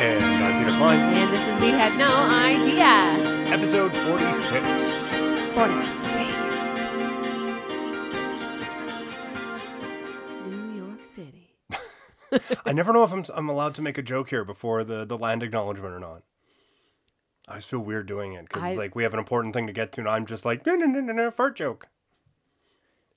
And I'm Peter Klein. And this is We Had No Idea. Episode 46. 46. New York City. I never know if I'm, I'm allowed to make a joke here before the, the land acknowledgement or not. I just feel weird doing it because I- it's like we have an important thing to get to, and I'm just like, no, no, no, no, no, fart joke.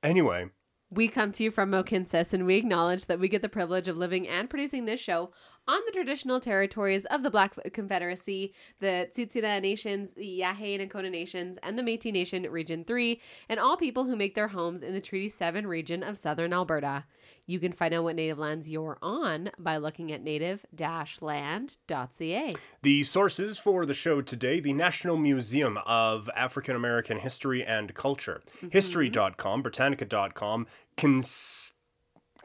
Anyway, We come to you from Mohkinstsis, and we acknowledge that we get the privilege of living and producing this show on the traditional territories of the Blackfoot Confederacy, the Tsuut'ina Nations, the Yahe and Nakoda Nations, and the Métis Nation Region 3, and all people who make their homes in the Treaty 7 region of southern Alberta. You can find out what native lands you're on by looking at native-land.ca. the sources for the show today the National Museum of African American History and Culture, mm-hmm. history.com, Britannica.com, cons-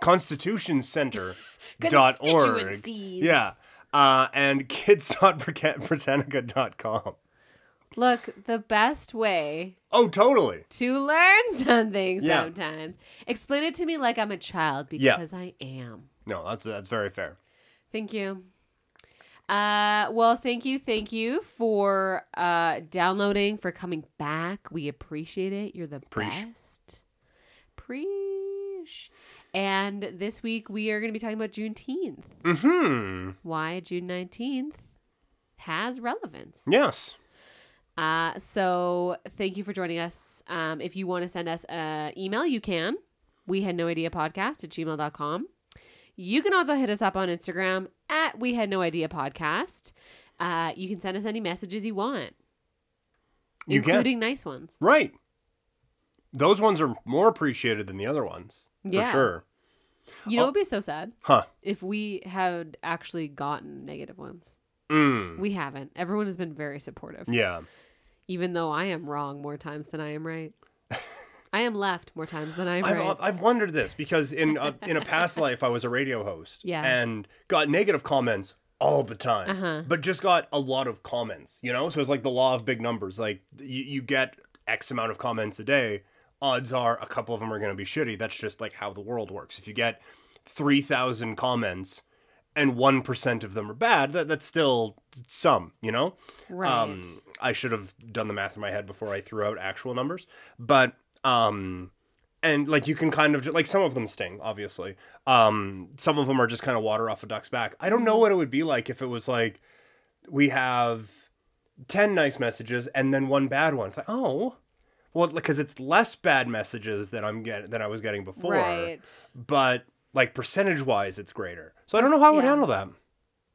constitutioncenter.org. Yeah. Uh, and kids.britannica.com. Look, the best way Oh, totally. to learn something Yeah. sometimes. Explain it to me like I'm a child Yeah. because I am. No, that's that's very fair. Thank you. Uh, well, thank you, thank you for uh downloading, for coming back. We appreciate it. You're the Preach. best. Preach. And this week we are going to be talking about Juneteenth. Mm-hmm. Why June 19th has relevance. Yes. Uh, so thank you for joining us. Um, if you want to send us an email, you can. We had no idea podcast at gmail.com. You can also hit us up on Instagram at we had no idea podcast. Uh, you can send us any messages you want, You can. including nice ones. Right. Those ones are more appreciated than the other ones. For Yeah. sure. You know, Oh. it would be so sad Huh. if we had actually gotten negative ones. Mm. We haven't. Everyone has been very supportive, Yeah. even though I am wrong more times than I am right. I am left more times than I am right. I've, I've wondered this because in a, in a past life I was a radio host Yeah. and got negative comments all the time, Uh-huh. but just got a lot of comments. You know, so it's like the law of big numbers. Like you, you get X amount of comments a day. Odds are a couple of them are going to be shitty. That's just like how the world works. If you get three thousand comments and one percent of them are bad, that that's still some. You know. right. Um, I should have done the math in my head before I threw out actual numbers, but um, and like you can kind of like some of them sting, obviously. Um, some of them are just kind of water off a duck's back. I don't know what it would be like if it was like we have ten nice messages and then one bad one. It's like oh. Well, because it's less bad messages than I'm getting than I was getting before, right. but like percentage wise, it's greater. So I don't know how I would Yeah. handle that.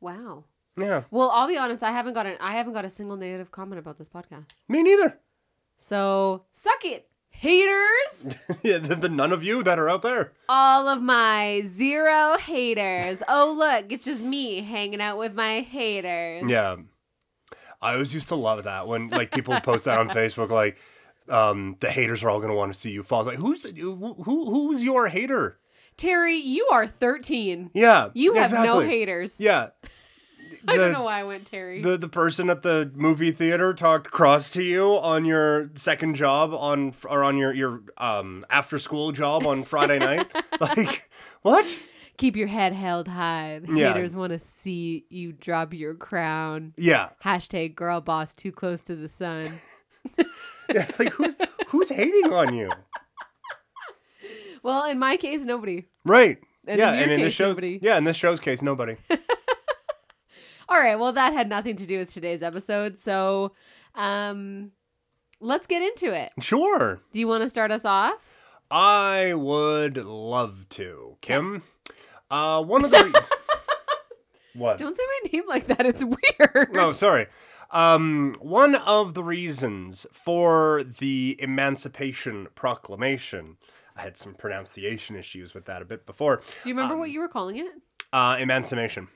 Wow. Yeah, Well, I'll be honest. I haven't got an I haven't got a single negative comment about this podcast. me neither. So suck it, haters! yeah, the, the none of you that are out there. All of my zero haters. Oh look, it's just me hanging out with my haters. Yeah. I always used to love that when like people post that on Facebook like um the haters are all going to want to see you fall. It's like who's who, who who's your hater? Terry, you are 13. Yeah. You have no haters. Yeah. I don't know why I went Terry. The the person at the movie theater talked cross to you on your second job on or on your your um after school job on Friday night. like what? Keep your head held high. The Yeah. haters want to see you drop your crown. Yeah. Hashtag girl boss too close to the sun. yeah. Like who's who's hating on you? Well, in my case, nobody. Right. And yeah, in and in this case, show, nobody. yeah, in this show's case, nobody. All right. Well, that had nothing to do with today's episode. So, um, let's get into it. Sure. Do you want to start us off? I would love to. Kim, uh, one of the reasons. what? Don't say my name like that. It's weird. No, sorry. Um, one of the reasons for the Emancipation Proclamation, I had some pronunciation issues with that a bit before. Do you remember um, what you were calling it? Uh, emancipation.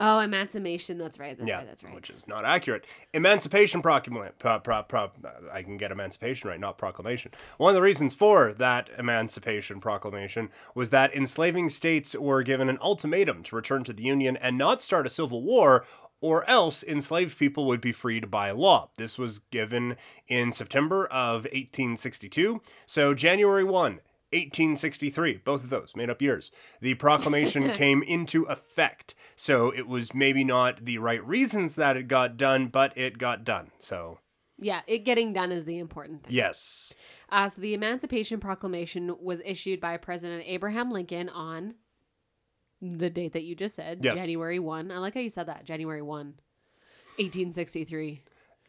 Oh, emancipation. That's right. That's yeah, right. That's right. which is not accurate. Emancipation Proclamation. Pro, pro, pro, I can get emancipation right, not proclamation. One of the reasons for that Emancipation Proclamation was that enslaving states were given an ultimatum to return to the Union and not start a civil war. Or else enslaved people would be freed by law. This was given in September of 1862. So, January 1, 1863. Both of those made up years. The proclamation came into effect. So it was maybe not the right reasons that it got done, but it got done. So, Yeah, it getting done is the important thing. yes. Uh, so the Emancipation Proclamation was issued by President Abraham Lincoln on the date that you just said, Yes. January 1. I like how you said that, January 1, 1863.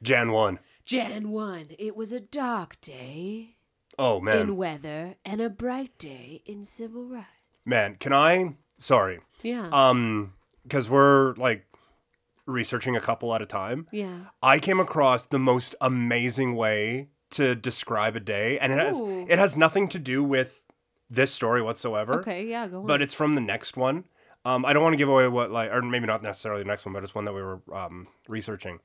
Jan 1. Jan 1. It was a dark day Oh, man. in weather and a bright day in civil rights. man, can I? Sorry. Yeah. Um, because we're like researching a couple at a time. yeah. I came across the most amazing way to describe a day, and it has it has nothing to do with this story whatsoever. Okay, yeah, go on. But it's from the next one. Um, I don't want to give away what like, or maybe not necessarily the next one, but it's one that we were um, researching.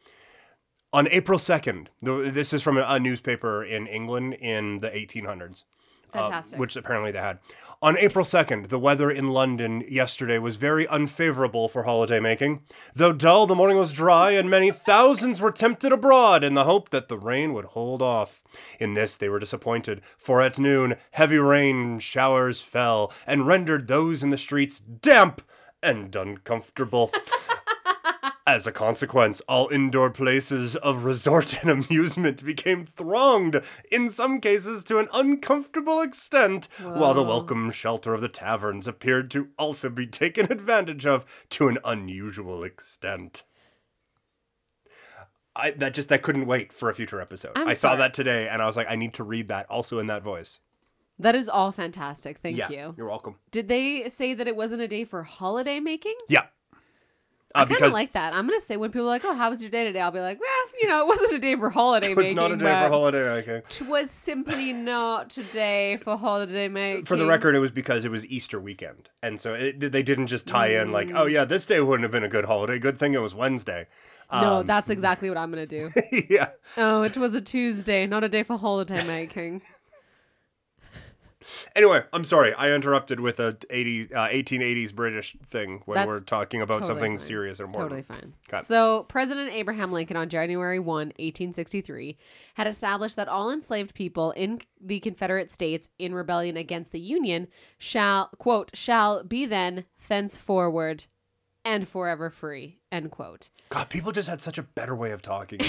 On April second, this is from a, a newspaper in England in the 1800s uh, Uh, Fantastic. which apparently they had. On April 2nd, the weather in London yesterday was very unfavorable for holiday making. Though dull, the morning was dry, and many thousands were tempted abroad in the hope that the rain would hold off. In this they were disappointed, for at noon heavy rain showers fell and rendered those in the streets damp and uncomfortable. As a consequence, all indoor places of resort and amusement became thronged, in some cases to an uncomfortable extent, while the welcome shelter of the taverns appeared to also be taken advantage of to an unusual extent. I that just that couldn't wait for a future episode. I'm I saw sorry. that today and I was like, I need to read that also in that voice. that is all fantastic. Thank yeah, you. you're welcome. Did they say that it wasn't a day for holiday making? Yeah. I Uh, kind of like that. I'm gonna say when people are like, "Oh, how was your day today?" I'll be like, "Well, you know, it wasn't a day for holiday it was making. not a day for holiday making. It was simply not a day for holiday making." For the record, it was because it was Easter weekend, and so it, they didn't just tie in like, "Oh yeah, this day wouldn't have been a good holiday. Good thing it was Wednesday." no, Um, that's exactly what I'm gonna do. yeah. oh, it was a Tuesday, not a day for holiday making. Anyway, I'm sorry I interrupted with a 80, uh, 1880s British thing when That's we're talking about totally something fine. serious or more. Totally fine. Got it. So, President Abraham Lincoln on January 1, 1863, had established that all enslaved people in the Confederate States in rebellion against the Union shall, quote, shall be then thenceforward and forever free, end quote. God, people just had such a better way of talking.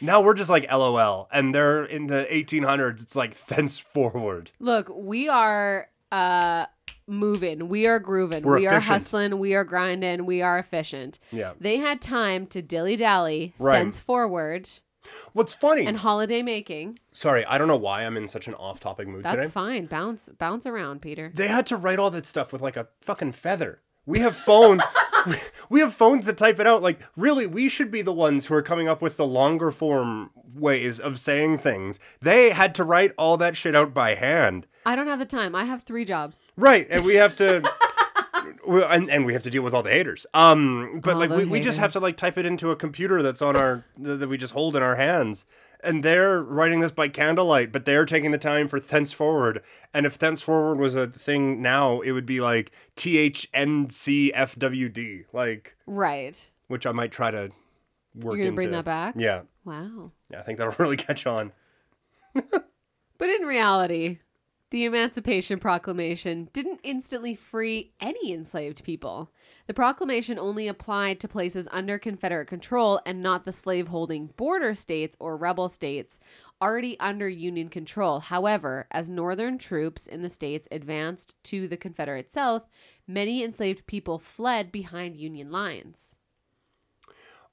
Now we're just like LOL, and they're in the 1800s. It's like thenceforward. Look, we are uh moving, we are grooving, We're we are hustling, we are grinding, we are efficient. Yeah. They had time to dilly dally, Right. thenceforward, What's funny? and holiday making. sorry, I don't know why I'm in such an off-topic mood today. That's today. fine. Bounce bounce around, Peter. They had to write all that stuff with like a fucking feather. We have phone we have phones that type it out. Like, really, we should be the ones who are coming up with the longer form ways of saying things. They had to write all that shit out by hand. I don't have the time. I have three jobs. Right, and we have to and, and we have to deal with all the haters. Um but All like the we, we just have to like type it into a computer that's on our that we just hold in our hands. And they're writing this by candlelight, but they're taking the time for thenceforward. And if thenceforward was a thing now, it would be like T H N C F W D, like Right. which I might try to work You're gonna bring that back? Yeah, Wow. yeah, I think that'll really catch on. But in reality, the Emancipation Proclamation didn't instantly free any enslaved people. The proclamation only applied to places under Confederate control and not the slaveholding border states or rebel states already under Union control. However, as Northern troops in the states advanced to the Confederate South, many enslaved people fled behind Union lines.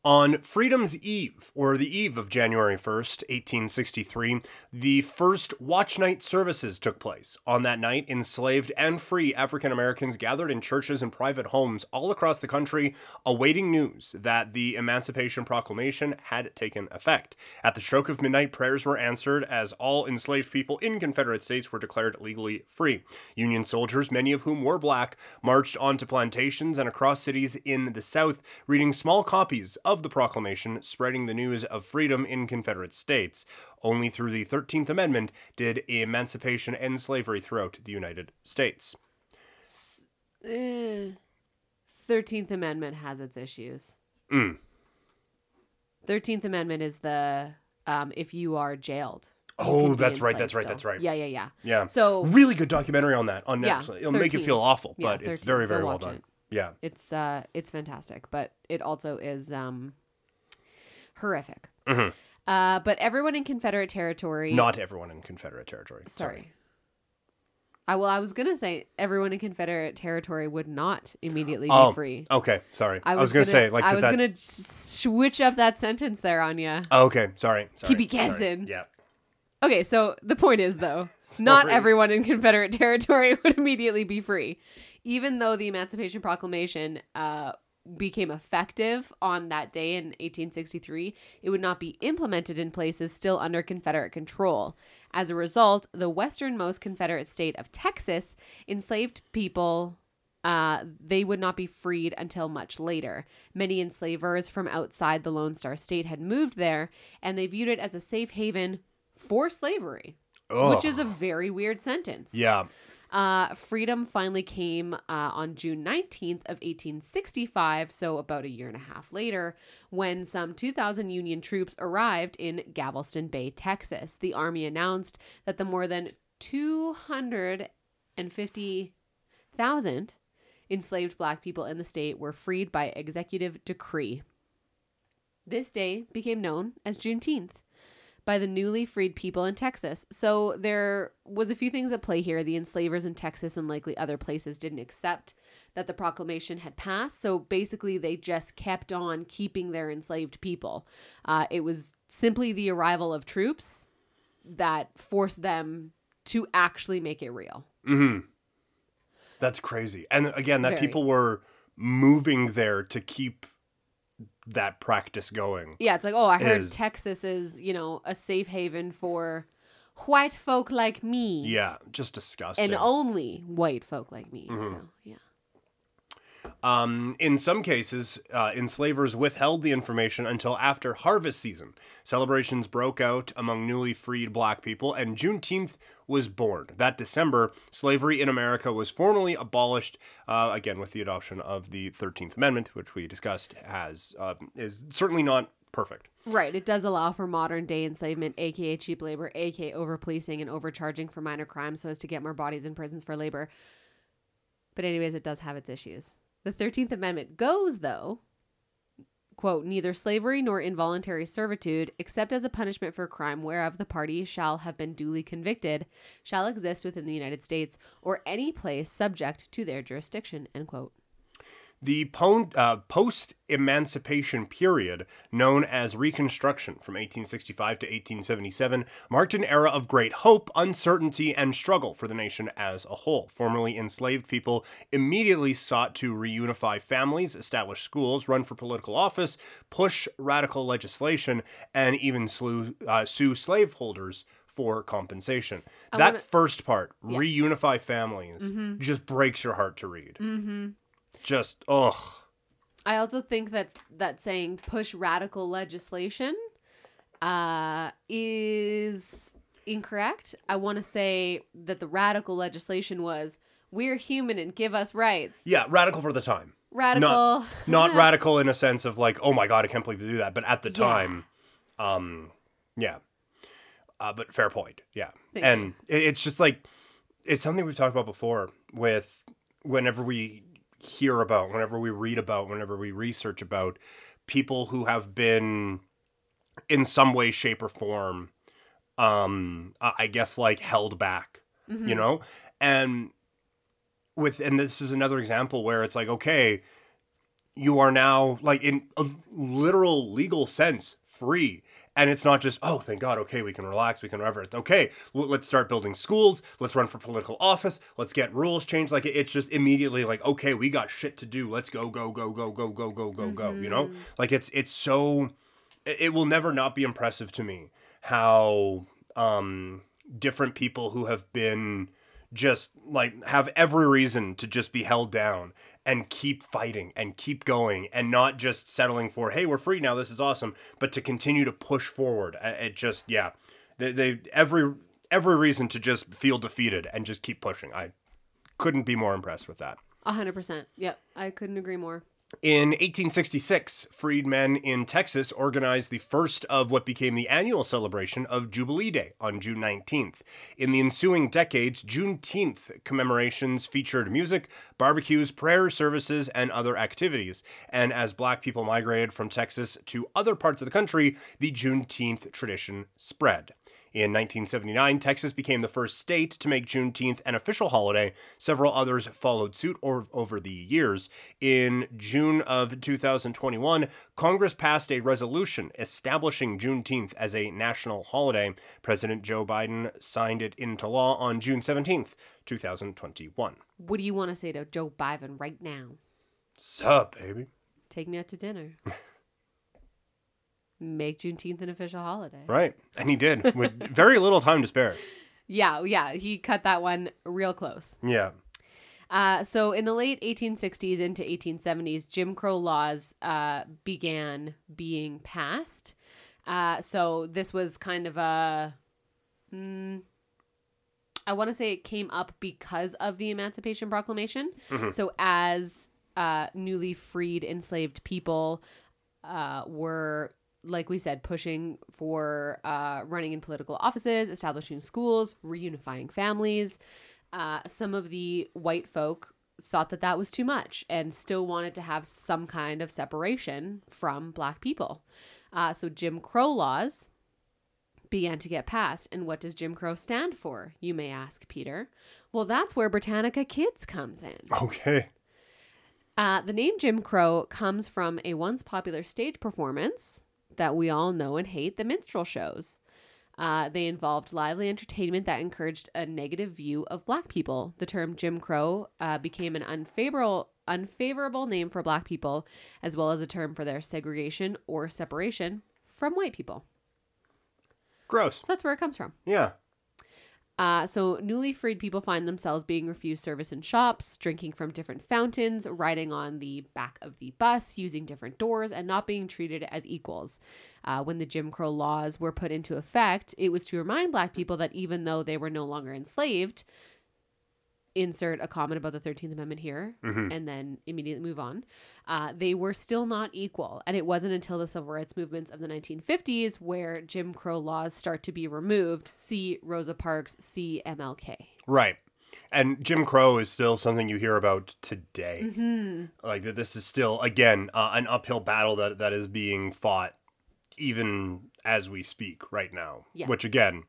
On Freedom's Eve, or the eve of January 1st, 1863, the first watch night services took place. On that night, enslaved and free African Americans gathered in churches and private homes all across the country, awaiting news that the Emancipation Proclamation had taken effect. At the stroke of midnight, prayers were answered as all enslaved people in Confederate states were declared legally free. Union soldiers, many of whom were black, marched onto plantations and across cities in the South, reading small copies of the proclamation, spreading the news of freedom in Confederate states. Only through the 13th Amendment did emancipation end slavery throughout the United States. Eh, 13th Amendment has its issues. Mm. 13th Amendment is the um, if you are jailed. Oh, that's right, that's right, that's right. Yeah, yeah, yeah. Yeah. So really good documentary on that on Yeah, Netflix. It'll make you feel awful, Yeah, but it's very very well done. it. Yeah. it's uh it's fantastic, but it also is um horrific. Mhm. Uh, but everyone in Confederate territory. Not everyone in Confederate territory. sorry. I well, I was gonna say everyone in Confederate territory would not immediately be Oh, free. Okay, sorry. I was, gonna, gonna say like I was that. gonna switch up that sentence there on you. Oh, okay, sorry. sorry. Keep you sorry. guessing. Yeah. Okay, so the point is though, not everyone in Confederate territory would immediately be free, even though the Emancipation Proclamation uh, became effective on that day in 1863. It would not be implemented in places still under Confederate control. As a result, the westernmost Confederate state of Texas enslaved people uh, they would not be freed until much later. Many enslavers from outside the Lone Star State had moved there, and they viewed it as a safe haven for slavery, which is a very weird sentence. Yeah. Uh, freedom finally came uh, on June 19th of 1865, so about a year and a half later, when some 2,000 Union troops arrived in Galveston Bay, Texas. The Army announced that the more than 250,000 enslaved black people in the state were freed by executive decree. This day became known as Juneteenth by the newly freed people in Texas. So there was a few things at play here. The enslavers in Texas and likely other places didn't accept that the proclamation had passed. So basically, they just kept on keeping their enslaved people. Uh, it was simply the arrival of troops that forced them to actually make it real. Mm-hmm. That's crazy. And again, that Very. people were moving there to keep that practice going. Yeah, it's like, oh, I heard Is- Texas is, you know, a safe haven for white folk like me. Yeah, just disgusting. And only white folk like me. Mm-hmm. So, yeah. Um, in some cases, uh, enslavers withheld the information until after harvest season. Celebrations broke out among newly freed black people, and Juneteenth was born. That December, slavery in America was formally abolished, uh, again with the adoption of the 13th Amendment, which we discussed has uh, is certainly not perfect. Right. It does allow for modern day enslavement, aka cheap labor, aka overpolicing and overcharging for minor crimes so as to get more bodies in prisons for labor. But, anyways, it does have its issues. The 13th Amendment goes, though, quote, neither slavery nor involuntary servitude, except as a punishment for a crime whereof the party shall have been duly convicted, shall exist within the United States or any place subject to their jurisdiction, end quote. The po- uh, post emancipation period, known as Reconstruction from 1865 to 1877, marked an era of great hope, uncertainty, and struggle for the nation as a whole. Formerly enslaved people immediately sought to reunify families, establish schools, run for political office, push radical legislation, and even slew, uh, sue slaveholders for compensation. that wanna- first part, reunify families, just breaks your heart to read. Mm-hmm. Just, ugh. I also think that's that saying push radical legislation uh, is incorrect. I want to say that the radical legislation was we're human and give us rights. Yeah, radical for the time. Radical. Not radical in a sense of like, oh my god, I can't believe they do that. But at the Yeah. time, um, yeah. Uh, but fair point. Yeah, Thank and it, it's just like it's something we've talked about before. With whenever we hear about, whenever we read about, whenever we research about people who have been in some way, shape, or form, um, I guess like held back Mhm. you know and with and this is another example where it's like okay you are now like in a literal legal sense free and it's not just oh thank god okay we can relax we can whatever. It's okay let's start building schools let's run for political office let's get rules changed. Like it's just immediately like okay we got shit to do. Let's go go go go go go go go go you know? Like it's it's so it it will never not be impressive to me how um different people who have been just like have every reason to just be held down and keep fighting and keep going and not just settling for hey we're free now this is awesome but to continue to push forward it just yeah they, they every every reason to just feel defeated and just keep pushing i couldn't be more impressed with that A hundred percent. Yep. I couldn't agree more. In 1866, freedmen in Texas organized the first of what became the annual celebration of Jubilee Day on June 19th. In the ensuing decades, Juneteenth commemorations featured music, barbecues, prayer services, and other activities. And as black people migrated from Texas to other parts of the country, the Juneteenth tradition spread. In 1979, Texas became the first state to make Juneteenth an official holiday. Several others followed suit or, over the years. In June of 2021, Congress passed a resolution establishing Juneteenth as a national holiday. President Joe Biden signed it into law on June 17th, 2021. What do you want to say to Joe Biden right now? Sup, baby? Take me out to dinner. Make Juneteenth an official holiday. Right. And he did with very little time to spare. Yeah, yeah. He cut that one real close. Yeah. Uh, so in the late 1860s into 1870s, Jim Crow laws uh, began being passed. Uh, so this was kind of a. Mm, I want to say it came up because of the Emancipation Proclamation. Mhm. So as uh, newly freed enslaved people uh, were, like we said, pushing for uh, running in political offices, establishing schools, reunifying families. Uh, some of the white folk thought that that was too much and still wanted to have some kind of separation from black people. Uh, so Jim Crow laws began to get passed. And what does Jim Crow stand for, you may ask, Peter? Well, that's where Britannica Kids comes in. Okay. Uh, the name Jim Crow comes from a once popular stage performance that we all know and hate the minstrel shows. Uh, they involved lively entertainment that encouraged a negative view of black people. The term Jim Crow uh, became an unfavorable unfavorable name for black people, as well as a term for their segregation or separation from white people. Gross. So that's where it comes from. Yeah. Uh, so newly freed people find themselves being refused service in shops, drinking from different fountains, riding on the back of the bus, using different doors, and not being treated as equals. Uh, when the Jim Crow laws were put into effect, it was to remind black people that even though they were no longer enslaved, insert a comment about the 13th Amendment here Mhm. and then immediately move on. Uh, they were still not equal. And it wasn't until the civil rights movements of the 1950s where Jim Crow laws start to be removed. See Rosa Parks, see MLK. Right. And Jim Crow is still something you hear about today. Hmm. Like that, this is still again uh, an uphill battle that that is being fought, even as we speak right now. Yeah. Which again,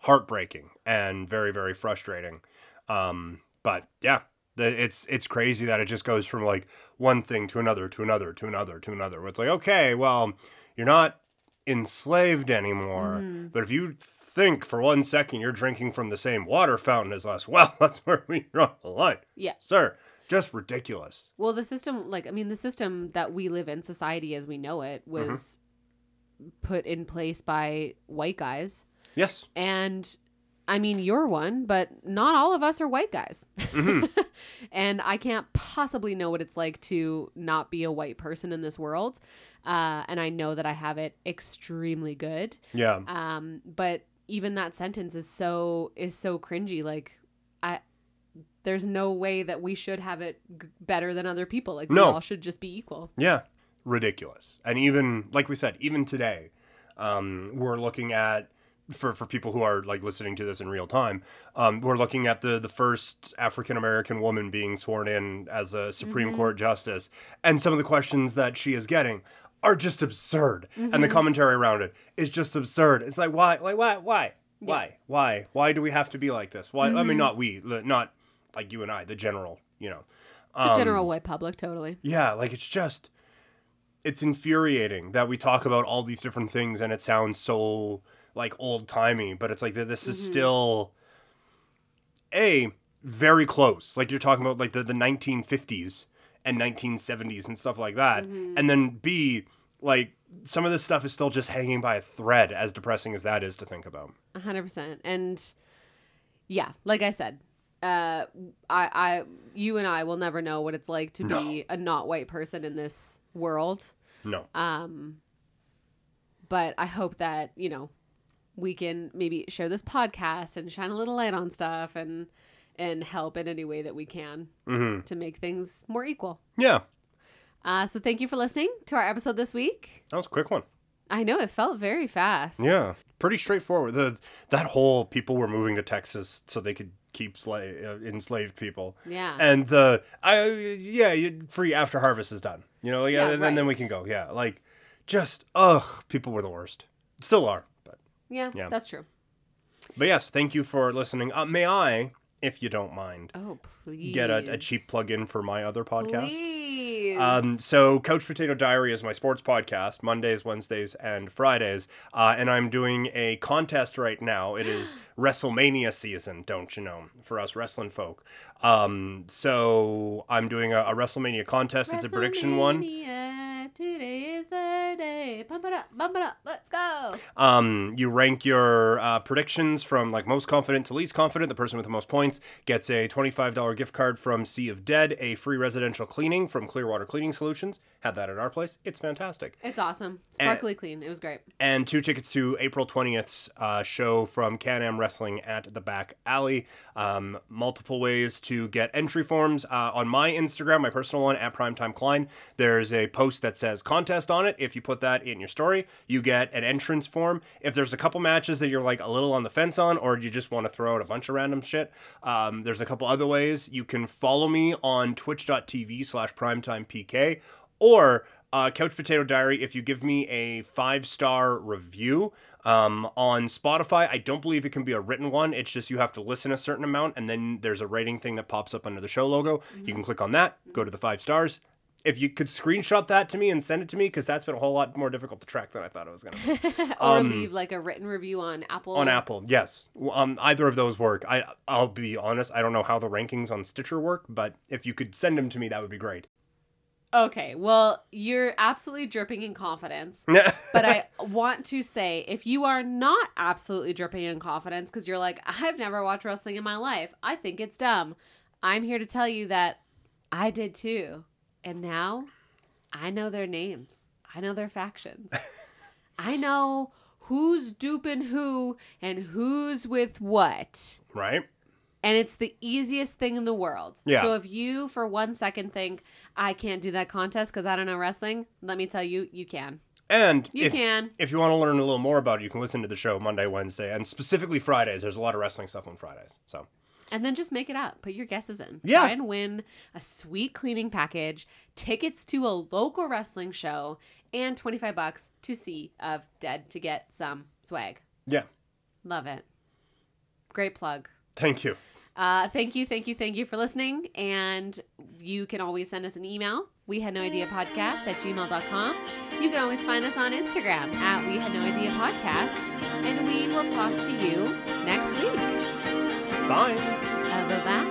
heartbreaking and very very frustrating. Um, but yeah, the, it's it's crazy that it just goes from like one thing to another to another to another to another. Where it's like, okay, well, you're not enslaved anymore, Mhm. but if you think for one second you're drinking from the same water fountain as us, well, that's where we draw the line, Yeah. sir. Just ridiculous. Well, the system, like, I mean, the system that we live in, society as we know it, was put in place by white guys. Yes. And I mean, you're one, but not all of us are white guys. Mhm. and I can't possibly know what it's like to not be a white person in this world. Uh, and I know that I have it extremely good. Yeah. Um, but even that sentence is so is so cringy. Like, I there's no way that we should have it g- better than other people. Like, we No. all should just be equal. Yeah. Ridiculous. And even like we said, even today, um, we're looking at for for people who are like listening to this in real time, um, we're looking at the the first African American woman being sworn in as a Supreme Mhm. Court justice, and some of the questions that she is getting are just absurd, and the Mhm. commentary around it is just absurd. It's like why, like why, why, Yeah. why, why, why do we have to be like this? Why? I mean, Mhm. not we, not like you and I, the general, you know, The Um, general white public, totally. yeah, like it's just it's infuriating that we talk about all these different things and it sounds so like old timey, but it's like this is Mhm. still a very close. Like you're talking about like the, the 1950s and 1970s and stuff like that. Mhm. And then B like some of this stuff is still just hanging by a thread as depressing as that is to think about. Hundred percent. And yeah, like I said, uh, I, I, you and I will never know what it's like to be a not white person in this world. No. Um, but I hope that you know we can maybe share this podcast and shine a little light on stuff and and help in any way that we can Mhm. to make things more equal. Yeah. Uh, so thank you for listening to our episode this week. That was a quick one. I know it felt very fast. Yeah, pretty straightforward. The that whole people were moving to Texas so they could keep sla- uh, enslaved people. Yeah. And the I yeah, free after harvest is done. You know, yeah, Yeah, and then, then we can go. Yeah, like just ugh, people were the worst. Still are, yeah, Yeah. that's true. but yes, thank you for listening. Uh, may I, if you don't mind, Oh, please. get a, a cheap plug in for my other podcast? Please. Um, so Couch Potato Diary is my sports podcast, Mondays, Wednesdays, and Fridays, uh, and I'm doing a contest right now. It is WrestleMania season, don't you know, for us wrestling folk. Um, so I'm doing a, a WrestleMania contest. It's a prediction one. Today is the day. Pump it up, bump it up. Let's go. Um, you rank your uh, predictions from like most confident to least confident. The person with the most points gets a $25 gift card from Sea of Dead, a free residential cleaning from Clearwater Cleaning Solutions. Had that at our place. It's fantastic. It's awesome. Sparkly clean. It was great. and two tickets to April 20th's uh, show from Can Am Wrestling at the Back Alley. Um, multiple ways to get entry forms. Uh, on my Instagram, my personal one, at Primetime Klein, there's a post that says contest on it. If you put that in your story, you get an entrance form. If there's a couple matches that you're like a little on the fence on, or you just want to throw out a bunch of random shit, um, there's a couple other ways. You can follow me on twitch.tv slash primetimepk or uh, Couch Potato Diary, if you give me a five star review um, on Spotify, I don't believe it can be a written one. It's just you have to listen a certain amount, and then there's a rating thing that pops up under the show logo. You can click on that, go to the five stars. If you could screenshot that to me and send it to me, because that's been a whole lot more difficult to track than I thought it was going to be. or leave like a written review on Apple. Um, on Apple, yes. Um, either of those work. I I'll be honest, I don't know how the rankings on Stitcher work, but if you could send them to me, that would be great. Okay, well, you're absolutely dripping in confidence. but I want to say if you are not absolutely dripping in confidence because you're like, I've never watched wrestling in my life, I think it's dumb. I'm here to tell you that I did too. And now I know their names, I know their factions, I know who's duping who and who's with what. right? And it's the easiest thing in the world. Yeah. So if you, for one second, think, I can't do that contest because I don't know wrestling, let me tell you, you can. And You if, can. if you want to learn a little more about it, you can listen to the show Monday, Wednesday, and specifically Fridays. There's a lot of wrestling stuff on Fridays. So And then just make it up. Put your guesses in. Yeah. Try and win a sweet cleaning package, tickets to a local wrestling show, and 25 bucks to see of Dead to get some swag. yeah, Love it. Great plug. thank you. Uh, thank you, thank you, thank you for listening. And you can always send us an email. We had no idea podcast at gmail.com. You can always find us on Instagram at we had no idea podcast. And we will talk to you next week. Bye. Uh, bye bye.